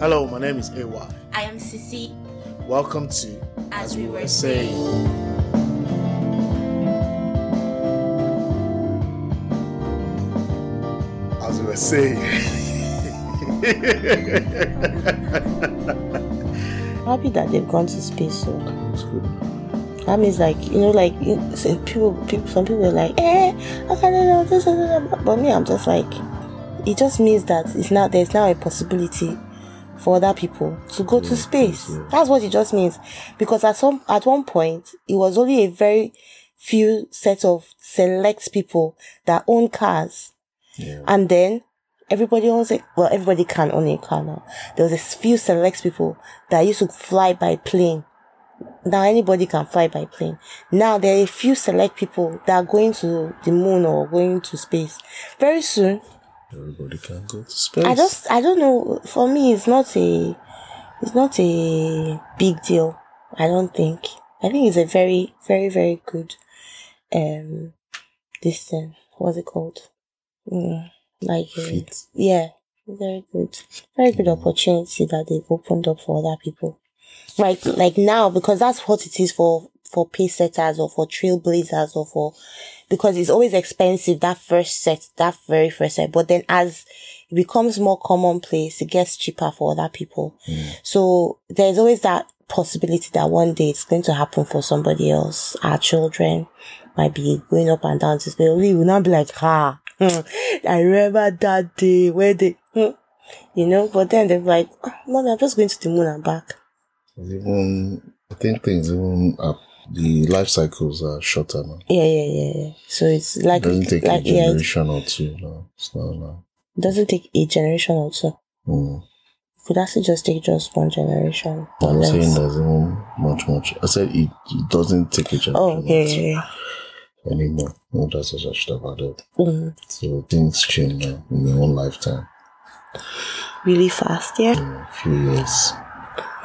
Hello, my name is AY. I am Sisi. Welcome to As we were saying. As we were saying. happy that they've gone to space. So It's good. that means, like you know, like you- people, people, some people are like, eh, I can't know this." but me, I'm just like, it just means that it's now there's now a possibility for other people to go to space. yeah. That's what it just means, because at some at one point it was only a very few set of select people that own cars. Yeah. And then everybody owns it. Well, everybody can own a car now. There was a few select people that used to fly by plane. Now anybody can fly by plane. Now there are a few select people that are going to the moon or going to space. Very soon. Everybody can go to space. I just, I don't know. For me, it's not a, it's not a big deal. I don't think. I think it's a very, very, very good, um, this thing. What's it called? Mm, like, uh, yeah, very good, very good opportunity that they've opened up for other people. Like, like now, because that's what it is for, for pace setters or for trailblazers or for, because it's always expensive, that first set, that very first set. But then as it becomes more commonplace, it gets cheaper for other people. So there's always that possibility that one day it's going to happen for somebody else. Our children might be going up and down to space. We will not be like, ah, I remember that day where they, hmm," you know, but then they're like, oh, mommy, I'm just going to the moon and back. Even I think things even up the life cycles are shorter now. Yeah, yeah, yeah, yeah. So it's like, It doesn't take like a yeah, generation or two. No, it's not now. doesn't take a generation or two. Mm. Could actually just take just one generation. I'm less. saying there's even much, much. I said it, it doesn't take a generation Oh, yeah, or yeah, yeah. anymore. No, that's what I should have added. Mhm. So things change now in your own lifetime. Really fast, yeah. In a few years,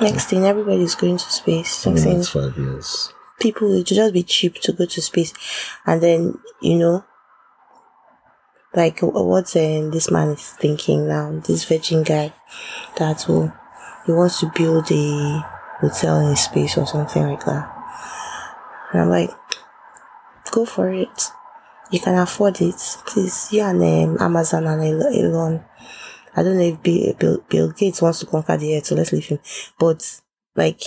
Next thing, everybody's going to space. in Next the thing, next five years. People it would just be cheap to go to space. And then you know like wh- what's uh, this man is thinking now this virgin guy that oh, he wants to build a hotel in space or something like that. And i'm like go for it. You can afford it. Please you and um, amazon and El- elon. I don't know if bill, bill, bill gates wants to conquer the earth so let's leave him. But like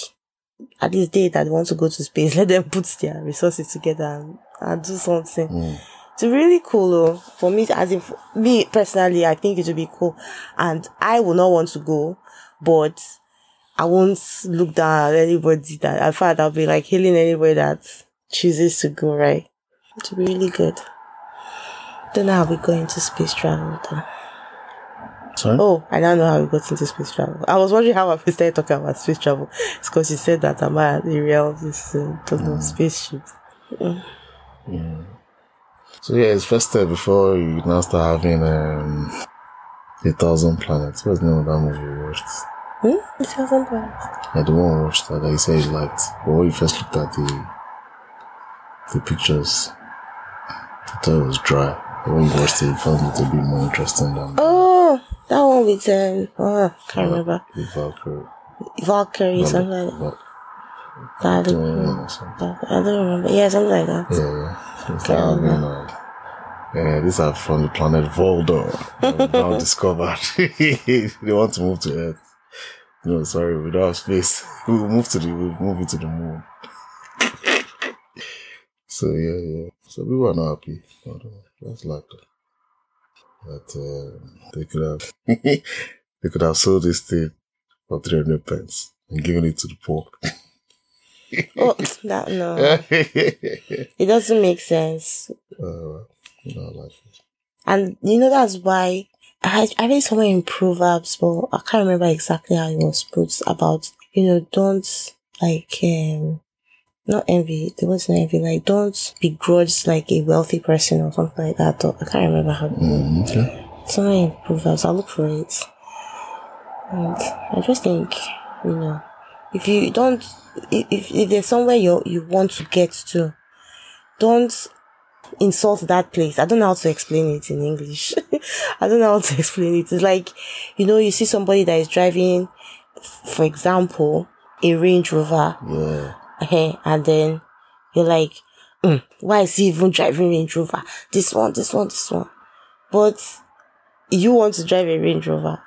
at this day that want to go to space, let them put their resources together and, and do something. Mm. It's really cool though. For me, as in me personally, I think it would be cool. And I will not want to go, but I won't look down at anybody that, in fact, I'll be like hailing anybody that chooses to go, right? It's really good. Don't know how we go into space travel though. Sorry. Oh, I now know how we got into space travel. I was wondering how I started talking about space travel. It's because you said that I'm at the real this uh, know, spaceship. So yeah, it's first step before you now start having um a thousand planets. What's the name of that movie you watched? Hmm? It hasn't worked. Yeah, the one you watched that, you said you liked. But when you first looked at the the pictures, I thought it was dry. But when you watched it, you found it a bit more interesting than Oh, that one with um, oh, can't remember. Valkyrie. Valkyrie, something like that. Val- I don't, Valkyrie or something. I don't remember. Yeah, something like that. Yeah, yeah. So it's like, I yeah, these are from the planet Voldo. Now discovered. they want to move to Earth. No, sorry, we don't have space. We'll move to the, we'll move it to the moon. so, yeah, yeah. So people are not happy. That's like that. That, uh, they could have, they could have sold this thing for 300 pence and given it to the poor. Oh, that no, it doesn't make sense. uh, know, like, And you know that's why I I read somewhere in Proverbs, but I can't remember exactly how it was put about you know don't like um not envy. There was not envy. Like don't begrudge like a wealthy person or something like that. Or, I can't remember how. mm, okay. Somewhere in Proverbs. I'll look for it. And I just think you know if you don't if if, if there's somewhere you you want to get to, don't insult that place. I don't know how to explain it in English. I don't know how to explain it. It's like, you know, you see somebody that is driving, for example, a Range Rover, Yeah. Eh, and then you're like, "Mm, why is he even driving Range Rover? This one, this one, this one. But you want to drive a Range Rover.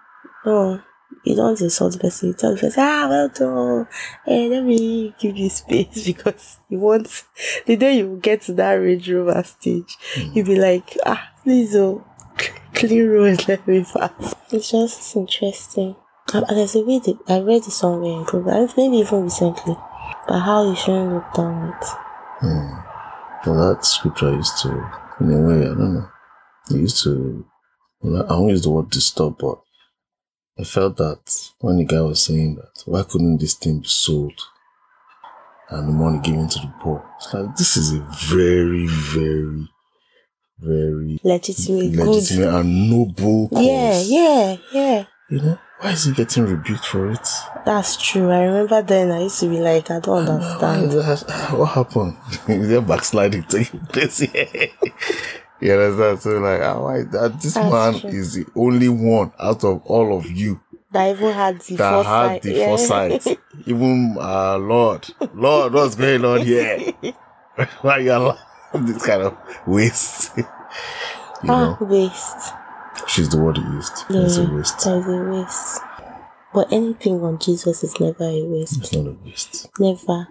No, you don't insult the person. You tell the person, ah, well done. Hey, let me give you space because you want, the day you get to that Range Rover stage, you'll be like, ah, please, oh, clean road, let me pass. It's just interesting. And There's a way that I read it somewhere in Google, maybe even recently, but how you shouldn't look down it. Hmm. Well, that scripture used to, in a way, I don't know. It used to, well, I won't use the word disturb, but I felt that when the guy was saying that, why couldn't this thing be sold and the money given to the poor? It's like, this is a very, very, very Legitimate, good. legitimate and noble cause. Yeah, yeah, yeah. You know, why is he getting rebuked for it? That's true. I remember then I used to be like, I don't understand. that- What happened? is there backsliding taking place here? you understand? So like, ah, why that this That's man true. is the only one out of all of you That even had the that foresight. had the yeah. foresight. Even uh, Lord, Lord, what's going on here? why you allow this kind of waste? you ah, know, waste. She's the word he used. It's a waste. There's a waste. But anything on Jesus is never a waste. It's not a waste. Never.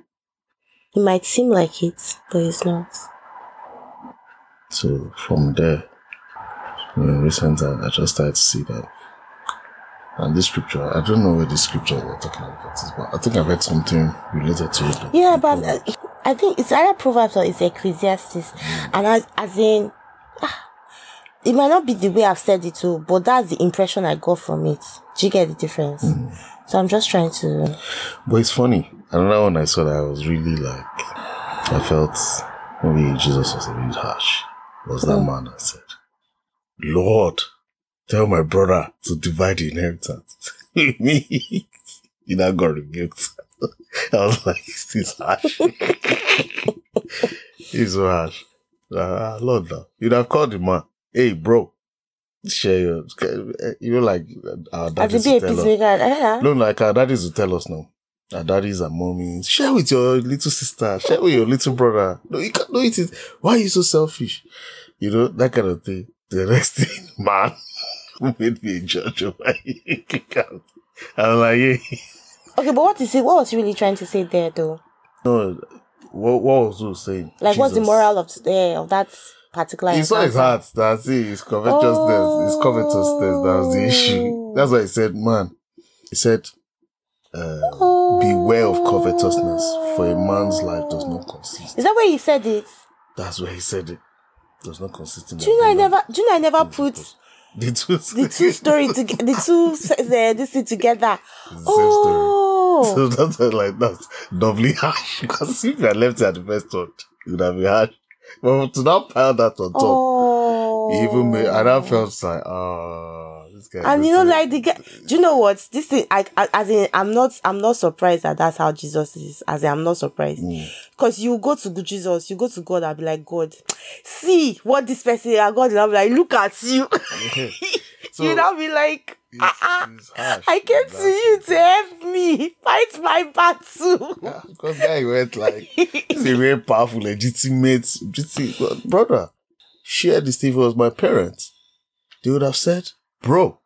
It might seem like it, but it's not. So from there, you know, recent I, I just started to see that. And this scripture, I don't know where this scripture we're talking about is, but I think I read something related to it. Yeah, but uh, I think it's either Proverbs or it's Ecclesiastes. And as, as in, ah, it might not be the way I've said it too, but that's the impression I got from it. Do you get the difference? So I'm just trying to. But it's funny. Another one I saw that I was really like, I felt maybe Jesus was a bit harsh. Was that man that said, Lord, tell my brother to divide the inheritance. Me, he now got rebuked. I was like, this is harsh. He's so harsh. Ah, Lord, now. You'd have called the man, hey, bro, share your, you know, like our daddies to tell us. eh, No, like our daddies will tell us now. Our daddies and mommies. Share with your little sister. Share with your little brother. No, you can't do it. Why are you so selfish? You know, that kind of thing. The next thing, man, who made me a judge of my. I'm like, yeah. Okay, but what is it? What was he really trying to say there, though? No, what, what was he saying? Like, what's the moral of uh, of that particular? He saw his heart. That's it. His covetousness. His covetousness. That was the issue. That's why he said, man. He said, uh, beware of covetousness, for a man's life does not consist. Is that where he said it? That's where he said it. Does not consist in. Do you know I never? Do you know I never put The two. the two story together? The two uh, this thing together. the same story. Oh, So that's like that's doubly harsh because if you had left it at the first one, it would have been harsh. But to now pile that on top, oh. even me, and I felt like, ah, this guy. And you know, like the guy. Do you know what this thing? I, I as in, I'm not. I'm not surprised that that's how Jesus is. As in, I'm not surprised Mm. because you go to Jesus, you go to God and be like, God, see what this person and God will be like, look at you. So, you now be like, it's- ah, ah, it's I came in to you to help me fight my battle. Yeah, because guy went like, he's a very powerful, legitimate, legitimate brother. Share this thing with my parents. They would have said, bro,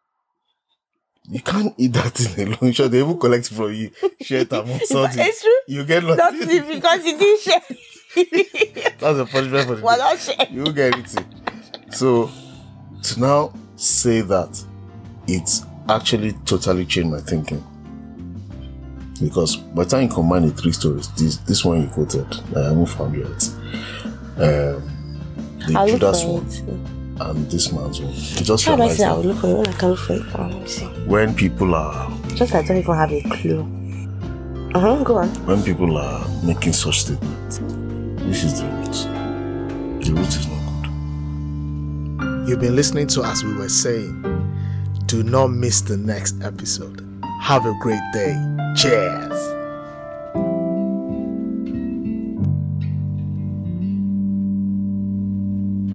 you can't eat that in a alone. Sure, they even collect from you. Share it among something. it's true. You get Not nothing. because you didn't share. That's a punishment for the well, day. not share. You get it. So, to now say that, it's actually totally changed my thinking. Because by the time you combine the three stories, this this one you quoted, I haven't found yet. Um, the I'll look Judas for one it. and this man's one. You just How do I say I will look for it when I can look for it? Let me see. when people are Just I don't even have a clue. Uh huh. Go on. when people are making such statements, this is the root. The root is not good. You've been listening to As We Were Saying. Do not miss the next episode. Have a great day. Cheers.